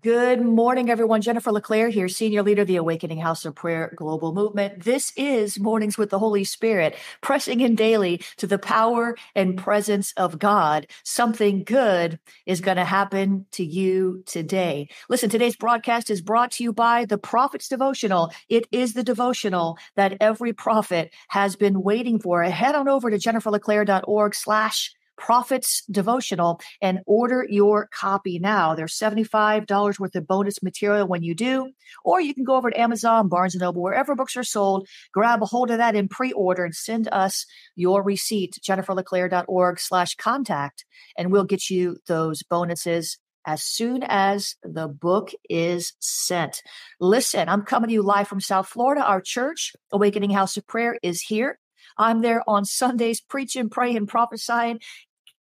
Good morning, everyone. Jennifer LeClaire here, Senior Leader of the Awakening House of Prayer Global Movement. This is Mornings with the Holy Spirit, pressing in daily to the power and presence of God. Something good is going to happen to you today. Listen, today's broadcast is brought to you by the Prophet's Devotional. It is the devotional that every prophet has been waiting for. Head on over to jenniferleclaire.org slash Prophets Devotional and order your copy now. There's $75 worth of bonus material when you do, or you can go over to Amazon, Barnes & Noble, wherever books are sold, grab a hold of that in pre-order and send us your receipt, jenniferleclaire.org slash contact, and we'll get you those bonuses as soon as the book is sent. Listen, I'm coming to you live from South Florida. Our church, Awakening House of Prayer, is here. I'm there on Sundays preaching, praying, prophesying,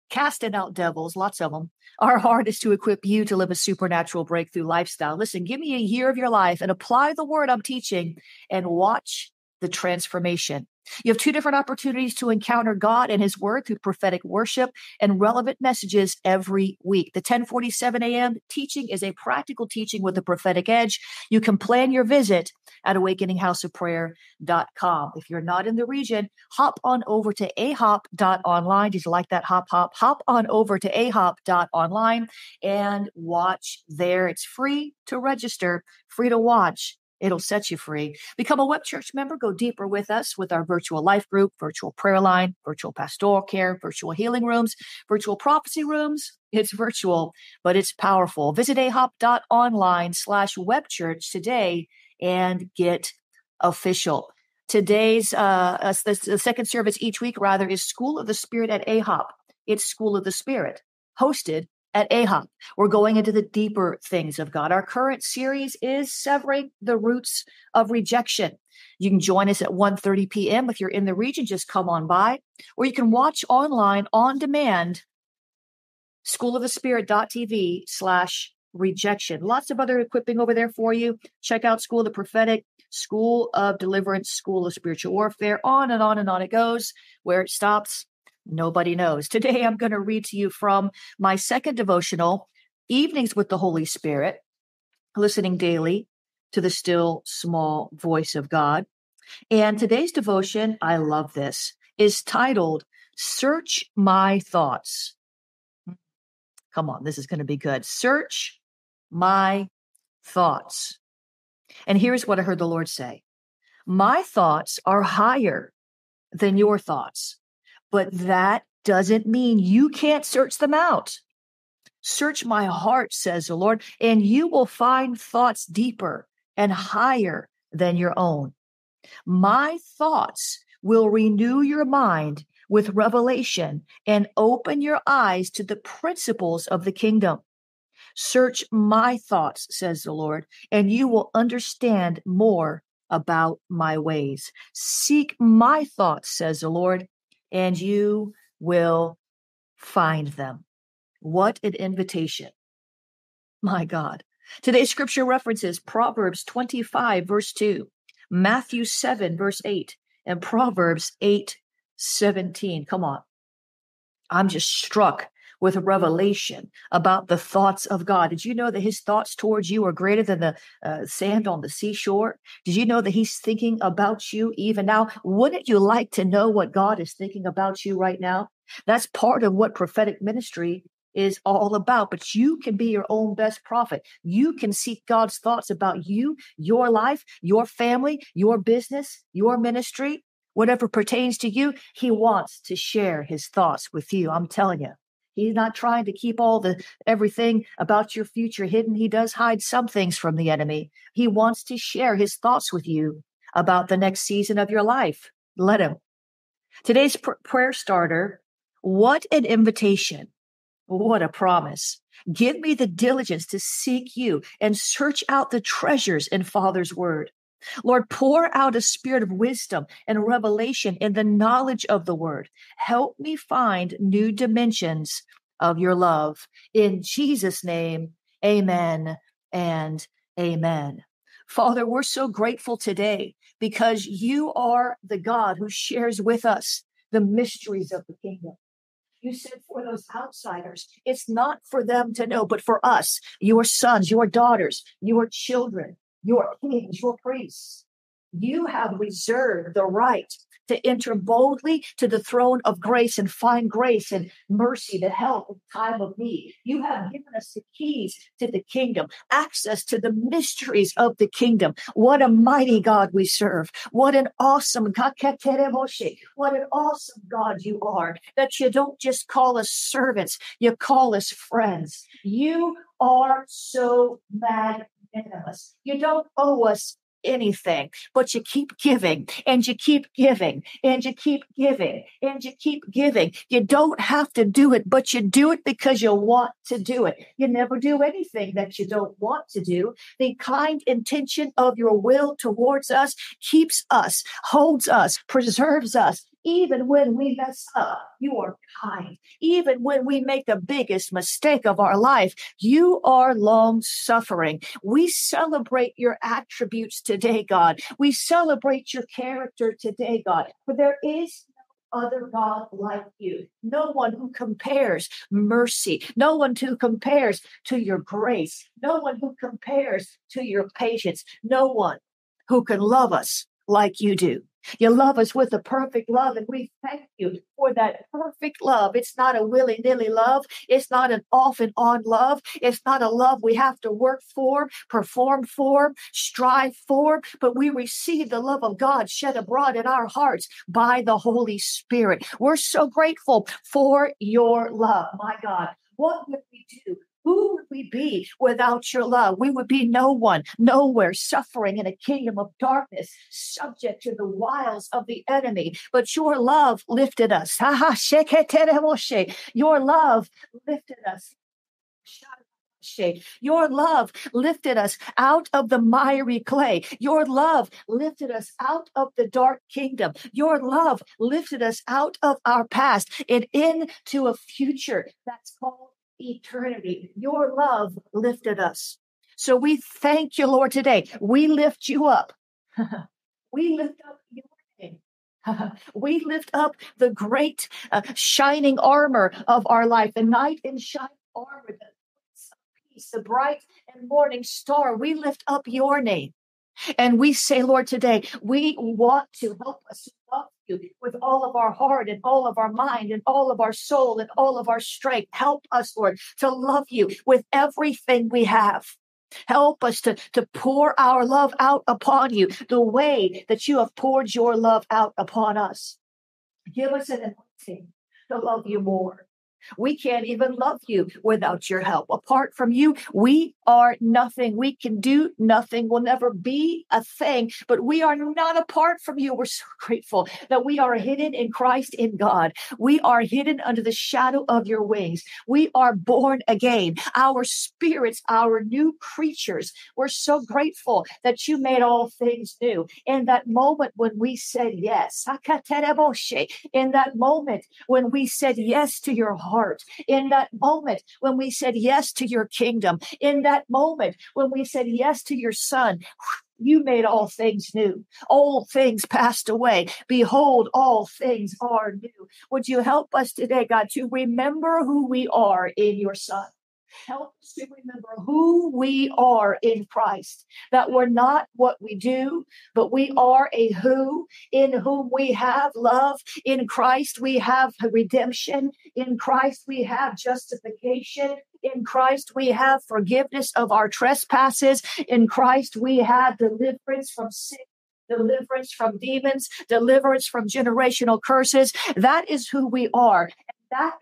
casting out devils, lots of them. Our heart is to equip you to live a supernatural breakthrough lifestyle. Listen, give me a year of your life and apply the word I'm teaching and watch the transformation. You have two different opportunities to encounter God and His Word through prophetic worship and relevant messages every week. The 1047 a.m. teaching is a practical teaching with a prophetic edge. You can plan your visit at awakeninghouseofprayer.com. If you're not in the region, hop on over to ahop.online. Did you like that hop hop? Hop on over to ahop.online and watch there. It's free to register, free to watch It'll set you free. Become a Web Church member. Go deeper with us with our virtual life group, virtual prayer line, virtual pastoral care, virtual healing rooms, virtual prophecy rooms. It's virtual, but it's powerful. Visit ahop.online slash webchurch today and get official. Today's, uh, uh, the, the second service each week, rather, is School of the Spirit at AHOP. It's School of the Spirit, hosted at AHOP. We're going into the deeper things of God. Our current series is Severing the Roots of Rejection. You can join us at 1.30 p.m. If you're in the region, just come on by. Or you can watch online on demand, schoolofthespirit.tv slash rejection. Lots of other equipping over there for you. Check out School of the Prophetic, School of Deliverance, School of Spiritual Warfare. On and on and on it goes. Where it stops, Nobody knows. Today, I'm going to read to you from my second devotional, Evenings with the Holy Spirit, listening daily to the still small voice of God. And today's devotion, I love this, is titled Search My Thoughts. Come on, this is going to be good. Search my thoughts. And here's what I heard the Lord say My thoughts are higher than your thoughts but that doesn't mean you can't search them out. Search my heart, says the Lord, and you will find thoughts deeper and higher than your own. My thoughts will renew your mind with revelation and open your eyes to the principles of the kingdom. Search my thoughts, says the Lord, and you will understand more about my ways. Seek my thoughts, says the Lord, and you will find them. What an invitation. My God. Today's scripture references Proverbs 25, verse 2, Matthew 7, verse 8, and Proverbs 8, 17. Come on. I'm just struck with a revelation about the thoughts of God. Did you know that his thoughts towards you are greater than the uh, sand on the seashore? Did you know that he's thinking about you even now? Wouldn't you like to know what God is thinking about you right now? That's part of what prophetic ministry is all about. But you can be your own best prophet. You can seek God's thoughts about you, your life, your family, your business, your ministry, whatever pertains to you. He wants to share his thoughts with you. I'm telling you. He's not trying to keep all the everything about your future hidden. He does hide some things from the enemy. He wants to share his thoughts with you about the next season of your life. Let him. Today's pr- prayer starter what an invitation. What a promise. Give me the diligence to seek you and search out the treasures in Father's word. Lord, pour out a spirit of wisdom and revelation in the knowledge of the word. Help me find new dimensions of your love. In Jesus' name, amen and amen. Father, we're so grateful today because you are the God who shares with us the mysteries of the kingdom. You said for those outsiders, it's not for them to know, but for us, your sons, your daughters, your children, your kings, your priests. You have reserved the right to enter boldly to the throne of grace and find grace and mercy to help in time of need. You have given us the keys to the kingdom, access to the mysteries of the kingdom. What a mighty God we serve. What an awesome God. What an awesome God you are. That you don't just call us servants, you call us friends. You are so magnanimous. You don't owe us anything, but you keep giving and you keep giving and you keep giving and you keep giving. You don't have to do it, but you do it because you want to do it. You never do anything that you don't want to do. The kind intention of your will towards us keeps us, holds us, preserves us, even when we mess up, you are kind. Even when we make the biggest mistake of our life, you are long suffering. We celebrate your attributes today, God. We celebrate your character today, God. For there is no other God like you. No one who compares mercy. No one who compares to your grace. No one who compares to your patience. No one who can love us like you do. You love us with a perfect love, and we thank you for that perfect love. It's not a willy nilly love. It's not an off and on love. It's not a love we have to work for, perform for, strive for, but we receive the love of God shed abroad in our hearts by the Holy Spirit. We're so grateful for your love, my God. What would we do who would we be without your love? We would be no one, nowhere, suffering in a kingdom of darkness, subject to the wiles of the enemy. But your love lifted us. Your love lifted us. Your love lifted us out of the miry clay. Your love lifted us out of the dark kingdom. Your love lifted us out of our past and into a future that's called eternity. Your love lifted us. So we thank you, Lord, today. We lift you up. we lift up your name. we lift up the great uh, shining armor of our life, the knight in shining armor, the peace, the bright and morning star. We lift up your name. And we say, Lord, today, we want to help us you with all of our heart and all of our mind and all of our soul and all of our strength. Help us, Lord, to love you with everything we have. Help us to, to pour our love out upon you the way that you have poured your love out upon us. Give us an anointing to love you more. We can't even love you without your help. Apart from you, we are nothing. We can do nothing. We'll never be a thing, but we are not apart from you. We're so grateful that we are hidden in Christ in God. We are hidden under the shadow of your wings. We are born again. Our spirits, our new creatures. We're so grateful that you made all things new. In that moment when we said yes, in that moment when we said yes to your heart, heart, in that moment when we said yes to your kingdom, in that moment when we said yes to your son, you made all things new. Old things passed away. Behold, all things are new. Would you help us today, God, to remember who we are in your son? Help us to remember who we are in Christ, that we're not what we do, but we are a who in whom we have love. In Christ, we have redemption. In Christ, we have justification. In Christ, we have forgiveness of our trespasses. In Christ, we have deliverance from sin deliverance from demons, deliverance from generational curses. That is who we are. And that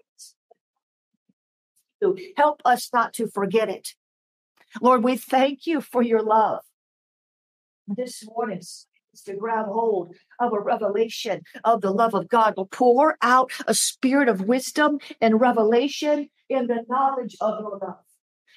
Help us not to forget it. Lord, we thank you for your love. This morning, is to grab hold of a revelation of the love of God will pour out a spirit of wisdom and revelation in the knowledge of your love.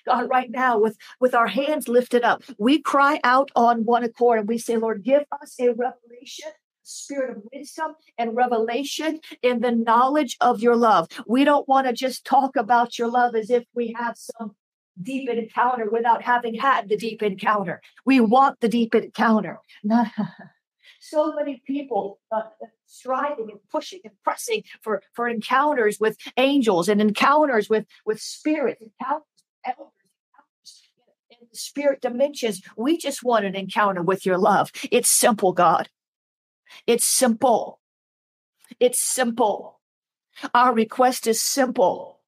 God, right now, with, with our hands lifted up, we cry out on one accord and we say, Lord, give us a revelation spirit of wisdom and revelation in the knowledge of your love. We don't want to just talk about your love as if we have some deep encounter without having had the deep encounter. We want the deep encounter. So many people uh, striving and pushing and pressing for, for encounters with angels and encounters with, with spirits, encounters with elders, spirit dimensions. We just want an encounter with your love. It's simple, God. It's simple. It's simple. Our request is simple.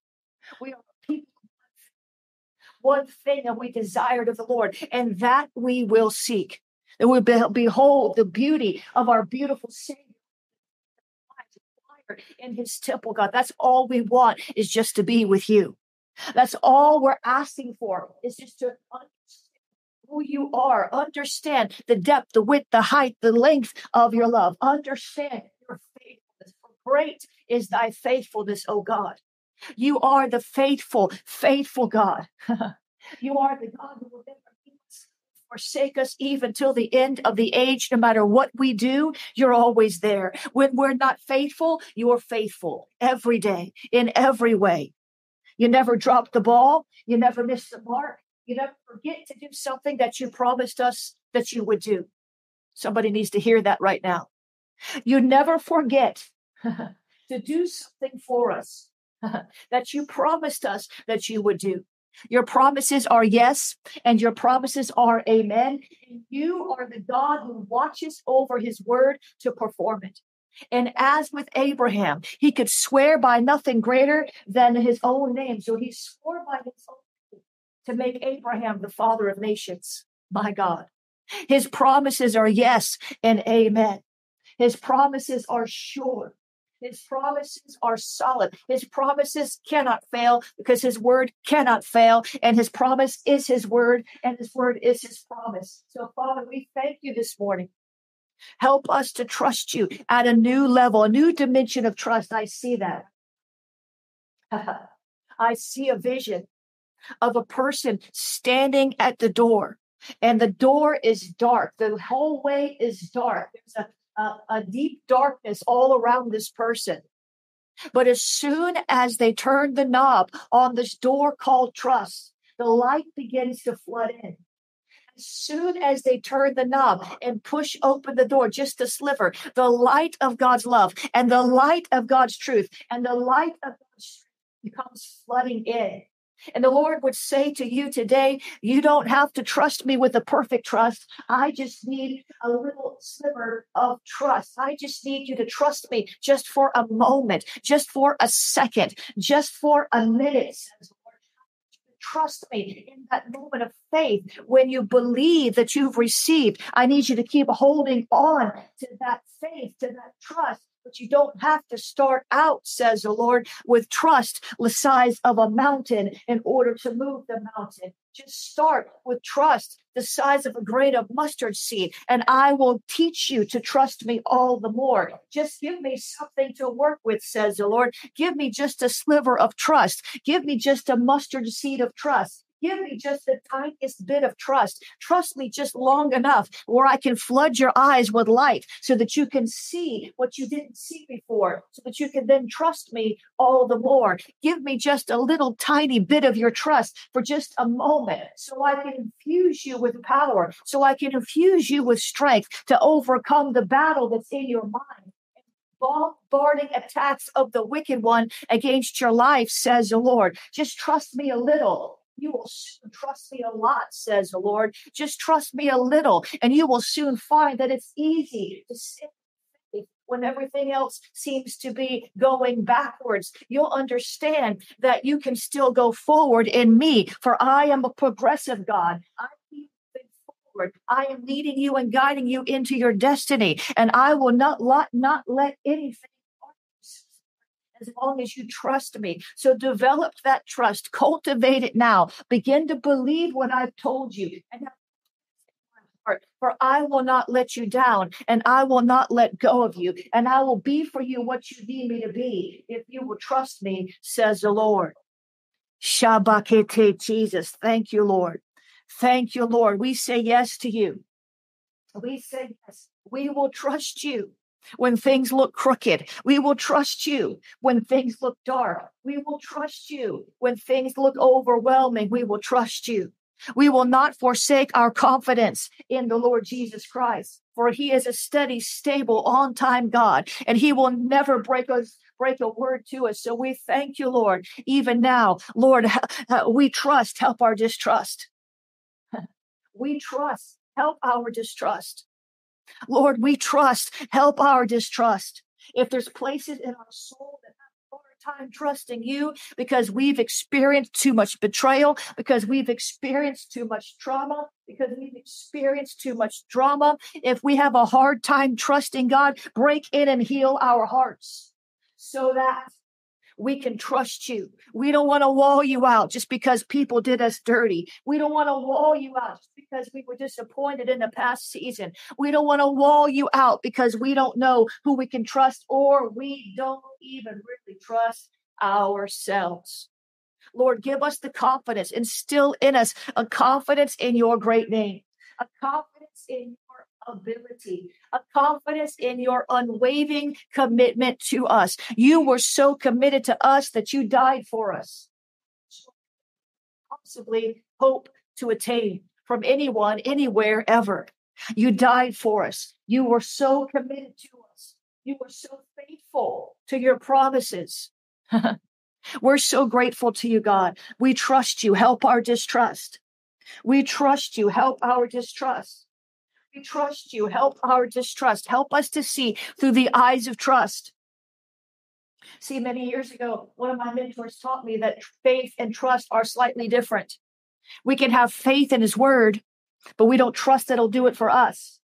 We are people one thing that we desired of the Lord, and that we will seek. And we behold the beauty of our beautiful Savior in his temple, God. That's all we want is just to be with you. That's all we're asking for is just to who you are, understand the depth, the width, the height, the length of your love, understand your faithfulness. Great is thy faithfulness, O God. You are the faithful, faithful God. you are the God who will never forsake us even till the end of the age. No matter what we do, you're always there. When we're not faithful, you're faithful every day in every way. You never drop the ball. You never miss the mark. You never forget to do something that you promised us that you would do. Somebody needs to hear that right now. You never forget to do something for us that you promised us that you would do. Your promises are yes, and your promises are amen. And you are the God who watches over his word to perform it. And as with Abraham, he could swear by nothing greater than his own name. So he swore by his own to make Abraham the father of nations. My God. His promises are yes and amen. His promises are sure. His promises are solid. His promises cannot fail because his word cannot fail. And his promise is his word, and his word is his promise. So, Father, we thank you this morning. Help us to trust you at a new level, a new dimension of trust. I see that. I see a vision of a person standing at the door, and the door is dark. The hallway is dark. There's a a, a deep darkness all around this person. But as soon as they turn the knob on this door called trust, the light begins to flood in. As soon as they turn the knob and push open the door just a sliver, the light of God's love and the light of God's truth and the light of God's truth becomes flooding in. And the Lord would say to you today, you don't have to trust me with a perfect trust. I just need a little sliver of trust. I just need you to trust me just for a moment, just for a second, just for a minute, trust me in that moment of faith when you believe that you've received. I need you to keep holding on to that faith, to that trust but you don't have to start out, says the Lord, with trust the size of a mountain in order to move the mountain. Just start with trust the size of a grain of mustard seed, and I will teach you to trust me all the more. Just give me something to work with, says the Lord. Give me just a sliver of trust. Give me just a mustard seed of trust. Give me just the tiniest bit of trust. Trust me just long enough where I can flood your eyes with light so that you can see what you didn't see before, so that you can then trust me all the more. Give me just a little tiny bit of your trust for just a moment so I can infuse you with power, so I can infuse you with strength to overcome the battle that's in your mind bombarding attacks of the wicked one against your life, says the Lord. Just trust me a little you will soon trust me a lot, says the Lord. Just trust me a little, and you will soon find that it's easy to sit when everything else seems to be going backwards. You'll understand that you can still go forward in me, for I am a progressive God. I forward. I am leading you and guiding you into your destiny, and I will not, not, not let anything as long as you trust me. So develop that trust, cultivate it now. Begin to believe what I've told you. And for I will not let you down, and I will not let go of you, and I will be for you what you need me to be if you will trust me, says the Lord. Shabakete, Jesus. Thank you, Lord. Thank you, Lord. We say yes to you. We say yes. We will trust you when things look crooked. We will trust you when things look dark. We will trust you when things look overwhelming. We will trust you. We will not forsake our confidence in the Lord Jesus Christ. For he is a steady, stable, on time God, and he will never break us. Break a word to us. So we thank you, Lord. Even now, Lord, we trust. Help our distrust. We trust. Help our distrust. Lord, we trust. Help our distrust. If there's places in our soul that have a hard time trusting you because we've experienced too much betrayal, because we've experienced too much trauma, because we've experienced too much drama. If we have a hard time trusting God, break in and heal our hearts so that we can trust you. We don't want to wall you out just because people did us dirty. We don't want to wall you out just because we were disappointed in the past season. We don't want to wall you out because we don't know who we can trust or we don't even really trust ourselves. Lord, give us the confidence, instill in us a confidence in your great name, a confidence in ability, a confidence in your unwavering commitment to us. You were so committed to us that you died for us. Possibly hope to attain from anyone, anywhere, ever. You died for us. You were so committed to us. You were so faithful to your promises. We're so grateful to you, God. We trust you. Help our distrust. We trust you. Help our distrust. We trust you. Help our distrust. Help us to see through the eyes of trust. See, many years ago, one of my mentors taught me that faith and trust are slightly different. We can have faith in his word, but we don't trust that he'll do it for us.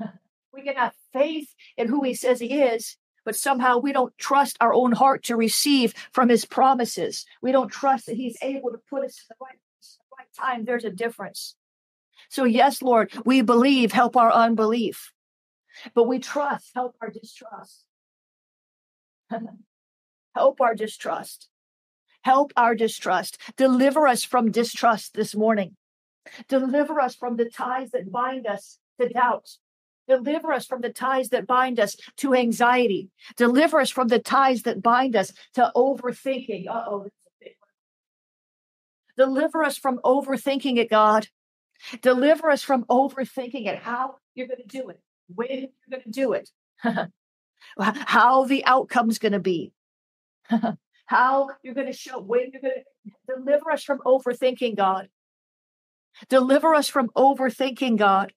We can have faith in who he says he is, but somehow we don't trust our own heart to receive from his promises. We don't trust that he's able to put us in the right, the right time. There's a difference. So, yes, Lord, we believe, help our unbelief. But we trust, help our distrust. help our distrust. Help our distrust. Deliver us from distrust this morning. Deliver us from the ties that bind us to doubt. Deliver us from the ties that bind us to anxiety. Deliver us from the ties that bind us to overthinking. Uh oh. Deliver us from overthinking it, God. Deliver us from overthinking it, how you're going to do it, when you're going to do it, how the outcome's going to be, how you're going to show, when you're going to deliver us from overthinking, God. Deliver us from overthinking, God.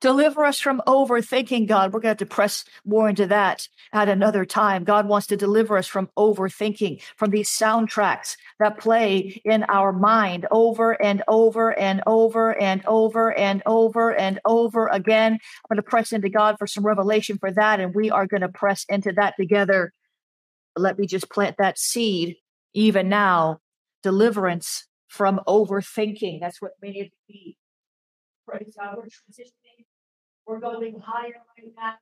Deliver us from overthinking, God. We're going to to press more into that at another time. God wants to deliver us from overthinking, from these soundtracks that play in our mind over and over and over and over and over and over again. I'm going to press into God for some revelation for that, and we are going to press into that together. Let me just plant that seed even now. Deliverance from overthinking. That's what many of need. Praise God. We're transitioning we're going higher right now.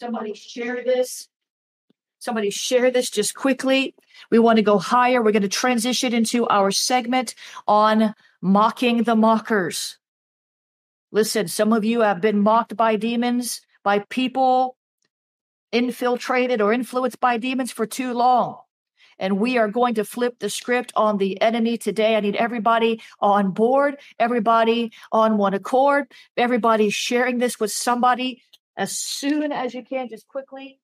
Somebody share this. Somebody share this just quickly. We want to go higher. We're going to transition into our segment on mocking the mockers. Listen, some of you have been mocked by demons, by people infiltrated or influenced by demons for too long and we are going to flip the script on the enemy today. I need everybody on board, everybody on one accord, everybody sharing this with somebody as soon as you can, just quickly.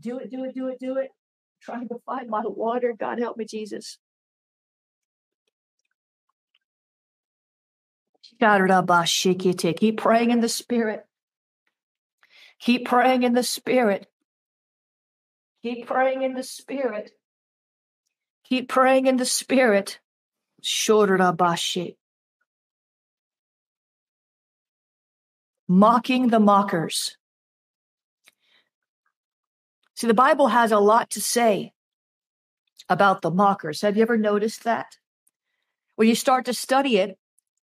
Do it, do it, do it, do it. trying to find my water. God help me, Jesus. Keep praying in the spirit. Keep praying in the spirit. Keep praying in the spirit. Keep praying in the spirit. Shora Bashi. Mocking the mockers. See, the Bible has a lot to say about the mockers. Have you ever noticed that? When you start to study it,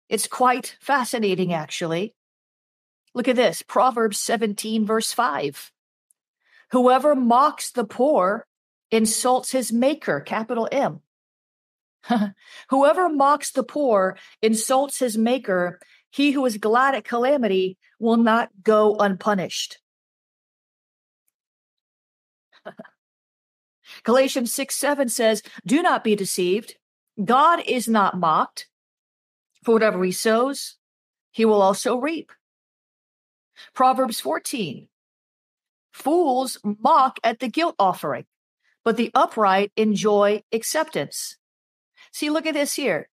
it's quite fascinating, actually. Look at this Proverbs 17, verse 5. Whoever mocks the poor insults his maker, capital M. Whoever mocks the poor insults his maker. He who is glad at calamity will not go unpunished. Galatians 6 7 says, Do not be deceived. God is not mocked. For whatever he sows, he will also reap. Proverbs 14 Fools mock at the guilt offering, but the upright enjoy acceptance. See, look at this here.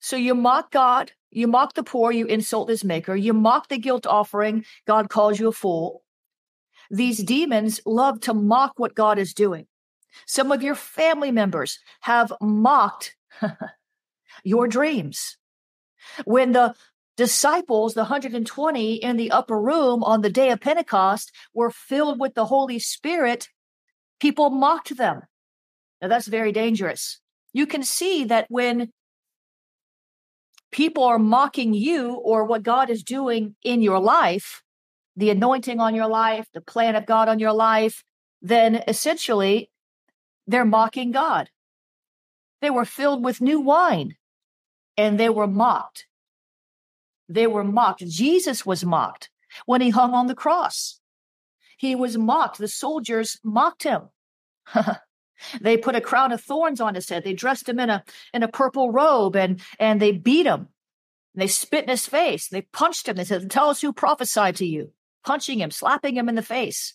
So you mock God, you mock the poor, you insult his maker, you mock the guilt offering, God calls you a fool. These demons love to mock what God is doing. Some of your family members have mocked your dreams. When the disciples, the 120 in the upper room on the day of Pentecost, were filled with the Holy Spirit, people mocked them. Now that's very dangerous. You can see that when people are mocking you or what God is doing in your life, the anointing on your life, the plan of God on your life, then essentially they're mocking God. They were filled with new wine and they were mocked. They were mocked. Jesus was mocked when he hung on the cross. He was mocked. The soldiers mocked him. they put a crown of thorns on his head. They dressed him in a in a purple robe and and they beat him. They spit in his face. They punched him. They said, "Tell us who prophesied to you." Punching him, slapping him in the face.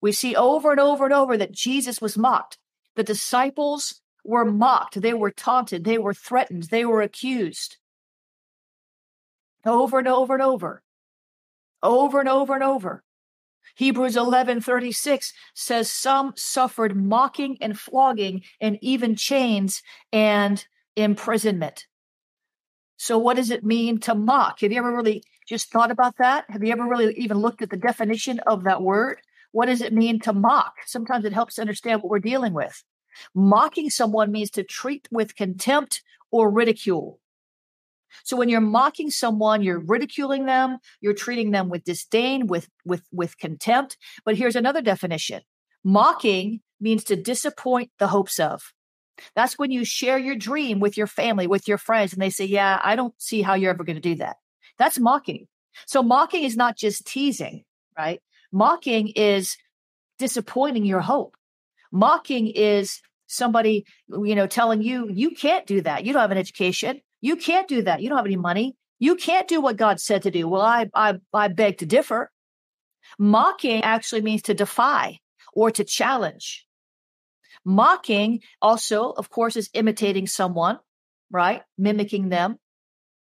We see over and over and over that Jesus was mocked. The disciples were mocked. They were taunted. They were threatened. They were accused. Over and over and over. Over and over and over. Hebrews 11:36 says some suffered mocking and flogging and even chains and imprisonment. So what does it mean to mock? Have you ever really just thought about that? Have you ever really even looked at the definition of that word? What does it mean to mock? Sometimes it helps to understand what we're dealing with. Mocking someone means to treat with contempt or ridicule. So when you're mocking someone, you're ridiculing them, you're treating them with disdain, with with with contempt. But here's another definition. Mocking means to disappoint the hopes of. That's when you share your dream with your family, with your friends, and they say, Yeah, I don't see how you're ever going to do that. That's mocking. So mocking is not just teasing, right? Mocking is disappointing your hope. Mocking is somebody, you know, telling you, you can't do that. You don't have an education. You can't do that. You don't have any money. You can't do what God said to do. Well, I, I, I beg to differ. Mocking actually means to defy or to challenge. Mocking also, of course, is imitating someone, right? Mimicking them,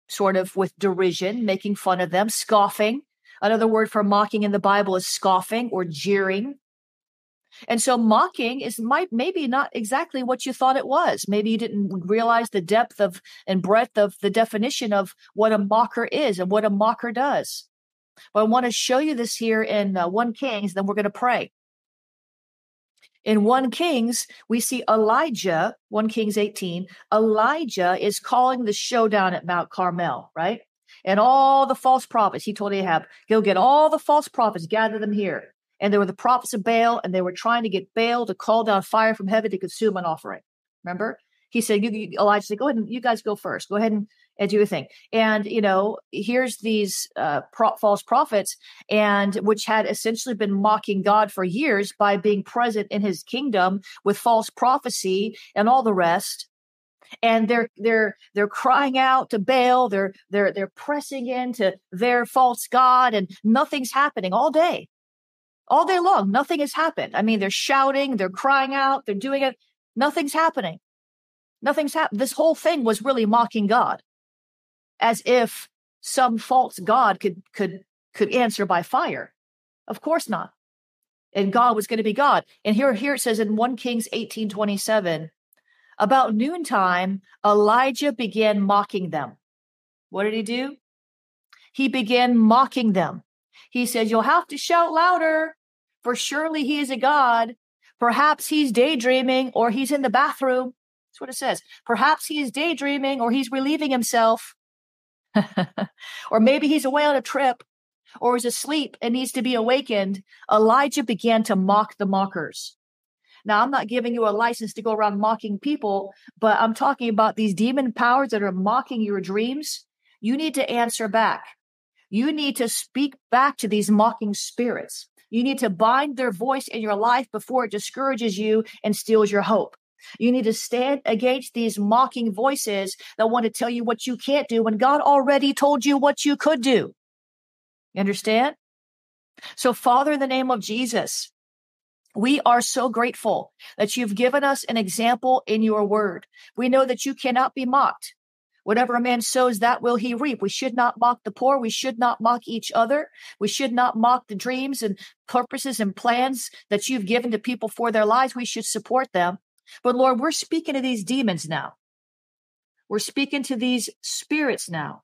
sort of with derision, making fun of them, scoffing. Another word for mocking in the Bible is scoffing or jeering. And so mocking is might maybe not exactly what you thought it was. Maybe you didn't realize the depth of and breadth of the definition of what a mocker is and what a mocker does. But I want to show you this here in uh, 1 Kings, then we're going to pray. In 1 Kings, we see Elijah, 1 Kings 18, Elijah is calling the showdown at Mount Carmel, right? And all the false prophets, he told Ahab, go get all the false prophets, gather them here. And there were the prophets of Baal, and they were trying to get Baal to call down fire from heaven to consume an offering. Remember? He said, you, you, Elijah said, go ahead and you guys go first. Go ahead and and do a thing. And you know, here's these uh, pro- false prophets, and which had essentially been mocking God for years by being present in His kingdom with false prophecy and all the rest. And they're they're they're crying out to Baal. They're they're they're pressing into their false god, and nothing's happening all day, all day long. Nothing has happened. I mean, they're shouting, they're crying out, they're doing it. Nothing's happening. Nothing's happened. This whole thing was really mocking God as if some false god could could could answer by fire. Of course not. And God was going to be God. And here, here it says in 1 Kings 18 27, about noontime, Elijah began mocking them. What did he do? He began mocking them. He says, You'll have to shout louder, for surely he is a God. Perhaps he's daydreaming or he's in the bathroom. That's what it says. Perhaps he is daydreaming or he's relieving himself. or maybe he's away on a trip or is asleep and needs to be awakened. Elijah began to mock the mockers. Now, I'm not giving you a license to go around mocking people, but I'm talking about these demon powers that are mocking your dreams. You need to answer back. You need to speak back to these mocking spirits. You need to bind their voice in your life before it discourages you and steals your hope. You need to stand against these mocking voices that want to tell you what you can't do when God already told you what you could do. You understand? So, Father, in the name of Jesus, we are so grateful that you've given us an example in your word. We know that you cannot be mocked. Whatever a man sows, that will he reap. We should not mock the poor. We should not mock each other. We should not mock the dreams and purposes and plans that you've given to people for their lives. We should support them. But Lord, we're speaking to these demons now. We're speaking to these spirits now.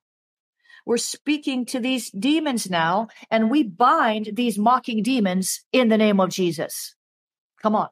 We're speaking to these demons now, and we bind these mocking demons in the name of Jesus. Come on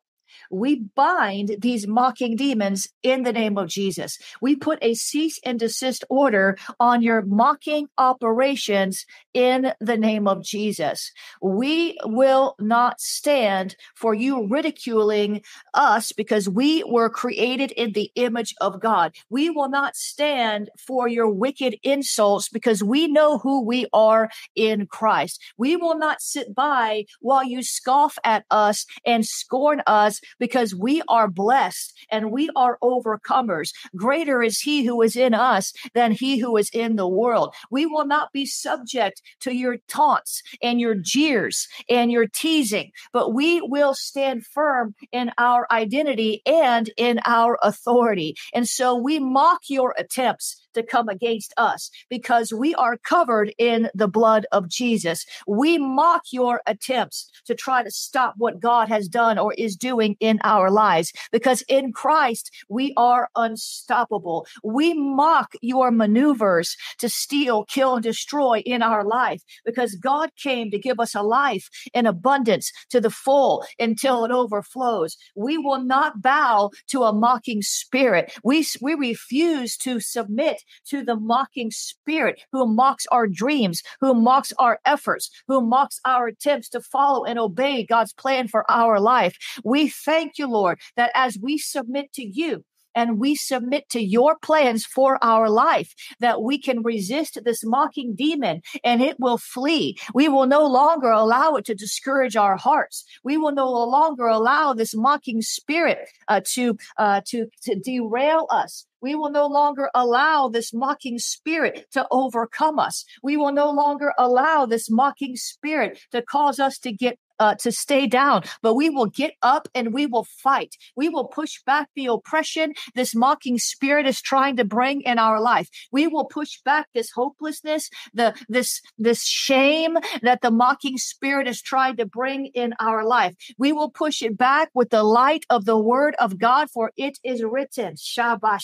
we bind these mocking demons in the name of Jesus. We put a cease and desist order on your mocking operations in the name of Jesus. We will not stand for you ridiculing us because we were created in the image of God. We will not stand for your wicked insults because we know who we are in Christ. We will not sit by while you scoff at us and scorn us because we are blessed and we are overcomers. Greater is he who is in us than he who is in the world. We will not be subject to your taunts and your jeers and your teasing, but we will stand firm in our identity and in our authority. And so we mock your attempts to come against us because we are covered in the blood of Jesus. We mock your attempts to try to stop what God has done or is doing in our lives because in Christ we are unstoppable. We mock your maneuvers to steal, kill, and destroy in our life because God came to give us a life in abundance to the full until it overflows. We will not bow to a mocking spirit. We, we refuse to submit to the mocking spirit who mocks our dreams, who mocks our efforts, who mocks our attempts to follow and obey God's plan for our life. We thank you, Lord, that as we submit to you, and we submit to your plans for our life, that we can resist this mocking demon and it will flee. We will no longer allow it to discourage our hearts. We will no longer allow this mocking spirit uh, to, uh, to, to derail us. We will no longer allow this mocking spirit to overcome us. We will no longer allow this mocking spirit to cause us to get uh, to stay down, but we will get up and we will fight. We will push back the oppression this mocking spirit is trying to bring in our life. We will push back this hopelessness, the this this shame that the mocking spirit is trying to bring in our life. We will push it back with the light of the word of God, for it is written. Shabbat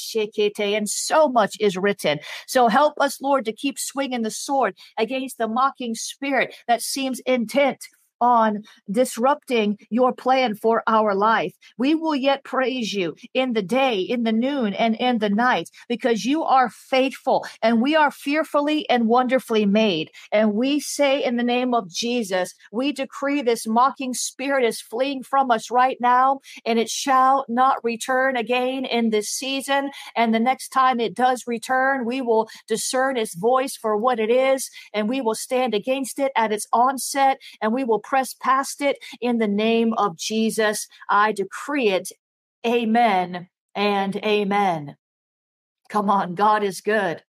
and so much is written. So help us, Lord, to keep swinging the sword against the mocking spirit that seems intent on disrupting your plan for our life. We will yet praise you in the day, in the noon, and in the night because you are faithful and we are fearfully and wonderfully made. And we say in the name of Jesus, we decree this mocking spirit is fleeing from us right now and it shall not return again in this season. And the next time it does return, we will discern its voice for what it is and we will stand against it at its onset and we will press past it in the name of Jesus. I decree it. Amen and amen. Come on, God is good.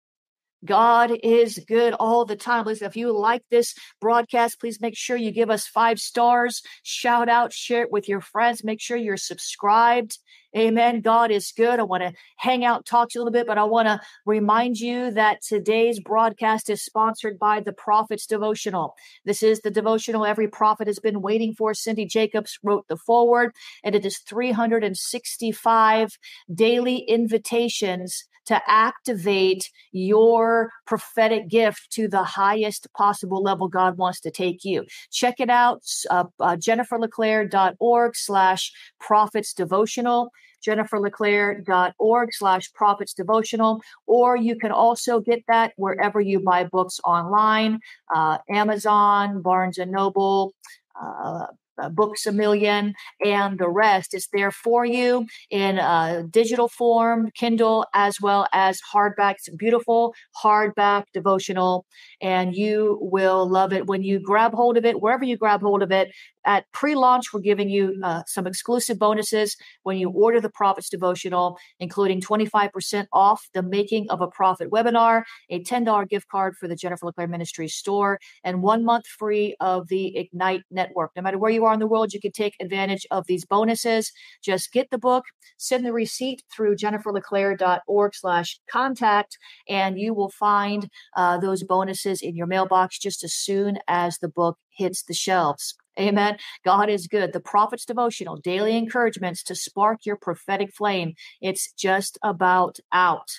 God is good all the time. Listen, if you like this broadcast, please make sure you give us five stars, shout out, share it with your friends. Make sure you're subscribed. Amen. God is good. I want to hang out, talk to you a little bit, but I want to remind you that today's broadcast is sponsored by the Prophet's Devotional. This is the devotional every prophet has been waiting for. Cindy Jacobs wrote the foreword, and it is 365 daily invitations to activate your prophetic gift to the highest possible level God wants to take you. Check it out, uh, uh, jenniferleclaire.org slash prophets devotional jenniferleclaire.org slash prophets devotional or you can also get that wherever you buy books online uh, amazon barnes and noble uh, uh, Books a Million, and the rest. It's there for you in uh, digital form, Kindle, as well as hardback. It's beautiful hardback devotional, and you will love it when you grab hold of it, wherever you grab hold of it. At pre-launch, we're giving you uh, some exclusive bonuses when you order the Prophets Devotional, including 25% off the Making of a Prophet webinar, a $10 gift card for the Jennifer LeClaire Ministry store, and one month free of the Ignite Network. No matter where you are in the world, you can take advantage of these bonuses. Just get the book, send the receipt through jenniferleclaire.org slash contact, and you will find uh, those bonuses in your mailbox just as soon as the book hits the shelves. Amen. God is good. The Prophet's Devotional, daily encouragements to spark your prophetic flame. It's just about out.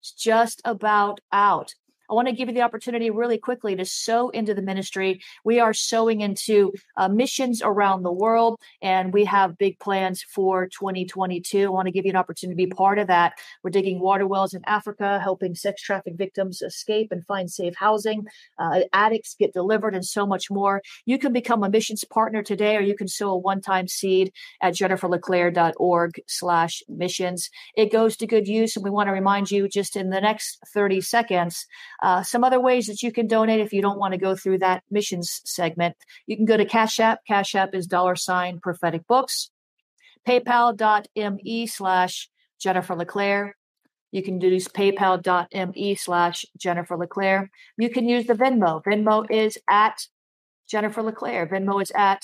It's just about out. I want to give you the opportunity really quickly to sow into the ministry. We are sowing into uh, missions around the world, and we have big plans for 2022. I want to give you an opportunity to be part of that. We're digging water wells in Africa, helping sex traffic victims escape and find safe housing, uh, addicts get delivered, and so much more. You can become a missions partner today, or you can sow a one-time seed at jenniferleclaire.org slash missions. It goes to good use, and we want to remind you just in the next 30 seconds uh, some other ways that you can donate if you don't want to go through that missions segment. You can go to Cash App. Cash App is dollar sign prophetic books. PayPal.me slash Jennifer LeClaire. You can use paypal.me slash Jennifer LeClaire. You can use the Venmo. Venmo is at Jennifer LeClaire. Venmo is at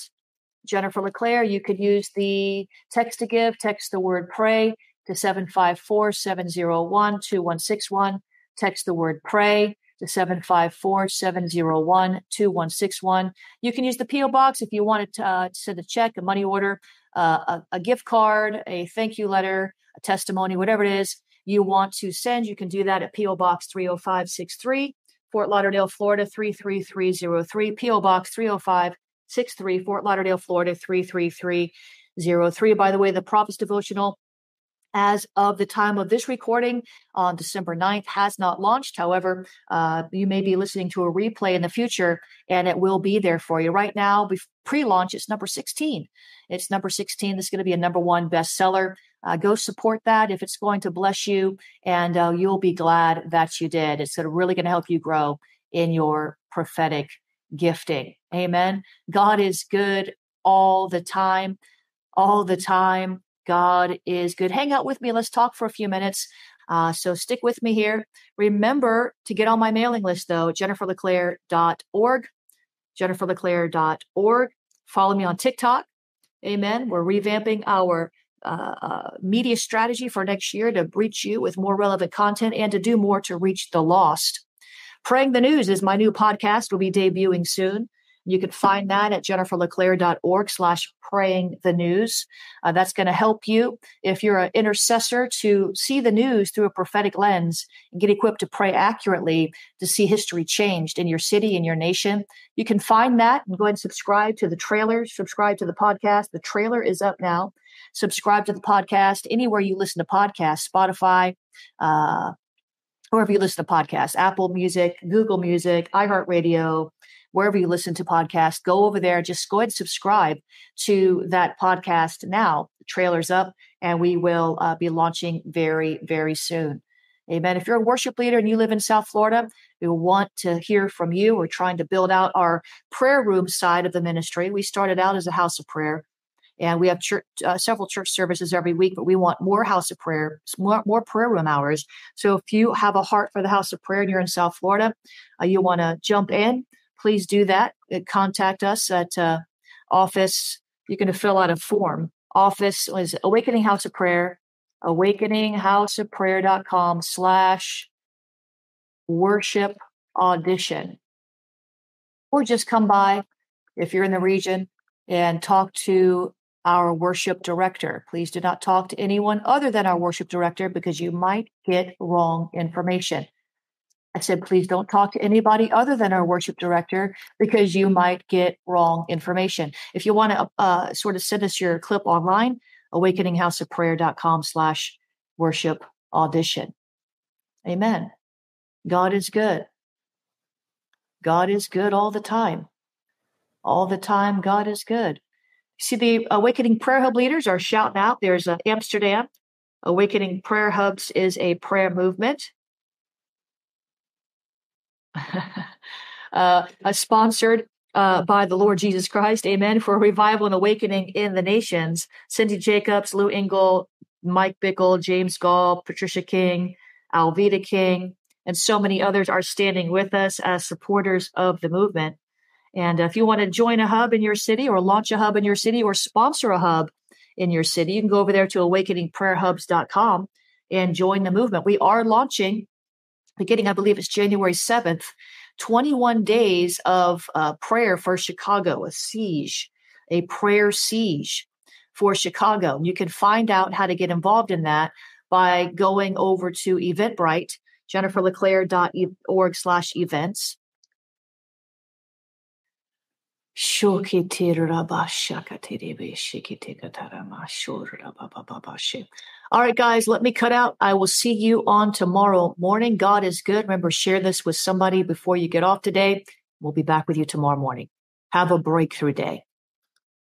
Jennifer LeClaire. You could use the text to give, text the word pray to 754 701 2161 text the word pray to 754 701 2161. You can use the P.O. Box if you want to uh, send a check, a money order, uh, a, a gift card, a thank you letter, a testimony, whatever it is you want to send. You can do that at P.O. Box 30563, Fort Lauderdale, Florida 33303, P.O. Box 30563, Fort Lauderdale, Florida 33303. By the way, the Prophets Devotional as of the time of this recording on December 9th has not launched. However, uh, you may be listening to a replay in the future and it will be there for you. Right now, pre launch, it's number 16. It's number 16. This is going to be a number one bestseller. Uh, go support that if it's going to bless you, and uh, you'll be glad that you did. It's really going to help you grow in your prophetic gifting. Amen. God is good all the time, all the time. God is good. Hang out with me. Let's talk for a few minutes. Uh, so stick with me here. Remember to get on my mailing list, though, jenniferleclaire.org, jenniferleclaire.org. Follow me on TikTok. Amen. We're revamping our uh, uh, media strategy for next year to reach you with more relevant content and to do more to reach the lost. Praying the News is my new podcast. Will be debuting soon. You can find that at jenniferleclaire.org slash praying the news. Uh, that's going to help you if you're an intercessor to see the news through a prophetic lens and get equipped to pray accurately to see history changed in your city, in your nation. You can find that and go ahead and subscribe to the trailer, subscribe to the podcast. The trailer is up now. Subscribe to the podcast anywhere you listen to podcasts, Spotify, uh, wherever you listen to podcasts, Apple Music, Google Music, iHeartRadio, wherever you listen to podcasts, go over there. Just go ahead and subscribe to that podcast now. The trailer's up, and we will uh, be launching very, very soon. Amen. If you're a worship leader and you live in South Florida, we want to hear from you. We're trying to build out our prayer room side of the ministry. We started out as a house of prayer, and we have church, uh, several church services every week, but we want more house of prayer, more, more prayer room hours. So if you have a heart for the house of prayer and you're in South Florida, uh, you want to jump in, please do that. Uh, contact us at uh, office. You can fill out a form. Office is Awakening House of Prayer, awakeninghouseofprayer.com slash worship audition. Or just come by if you're in the region and talk to our worship director. Please do not talk to anyone other than our worship director because you might get wrong information. I said, please don't talk to anybody other than our worship director because you might get wrong information. If you want to uh, sort of send us your clip online, awakeninghouseofprayer.com slash worship audition. Amen. God is good. God is good all the time. All the time, God is good. See, the Awakening Prayer Hub leaders are shouting out. There's Amsterdam. Awakening Prayer Hubs is a prayer movement uh, sponsored uh, by the Lord Jesus Christ. Amen. For revival and awakening in the nations. Cindy Jacobs, Lou Engle, Mike Bickle, James Goll, Patricia King, Alveda King, and so many others are standing with us as supporters of the movement. And if you want to join a hub in your city or launch a hub in your city or sponsor a hub in your city, you can go over there to awakeningprayerhubs.com and join the movement. We are launching beginning, I believe it's January 7th, 21 days of uh, prayer for Chicago, a siege, a prayer siege for Chicago. You can find out how to get involved in that by going over to Eventbrite, jenniferleclaire.org slash events. All right, guys, let me cut out. I will see you on tomorrow morning. God is good. Remember, share this with somebody before you get off today. We'll be back with you tomorrow morning. Have a breakthrough day.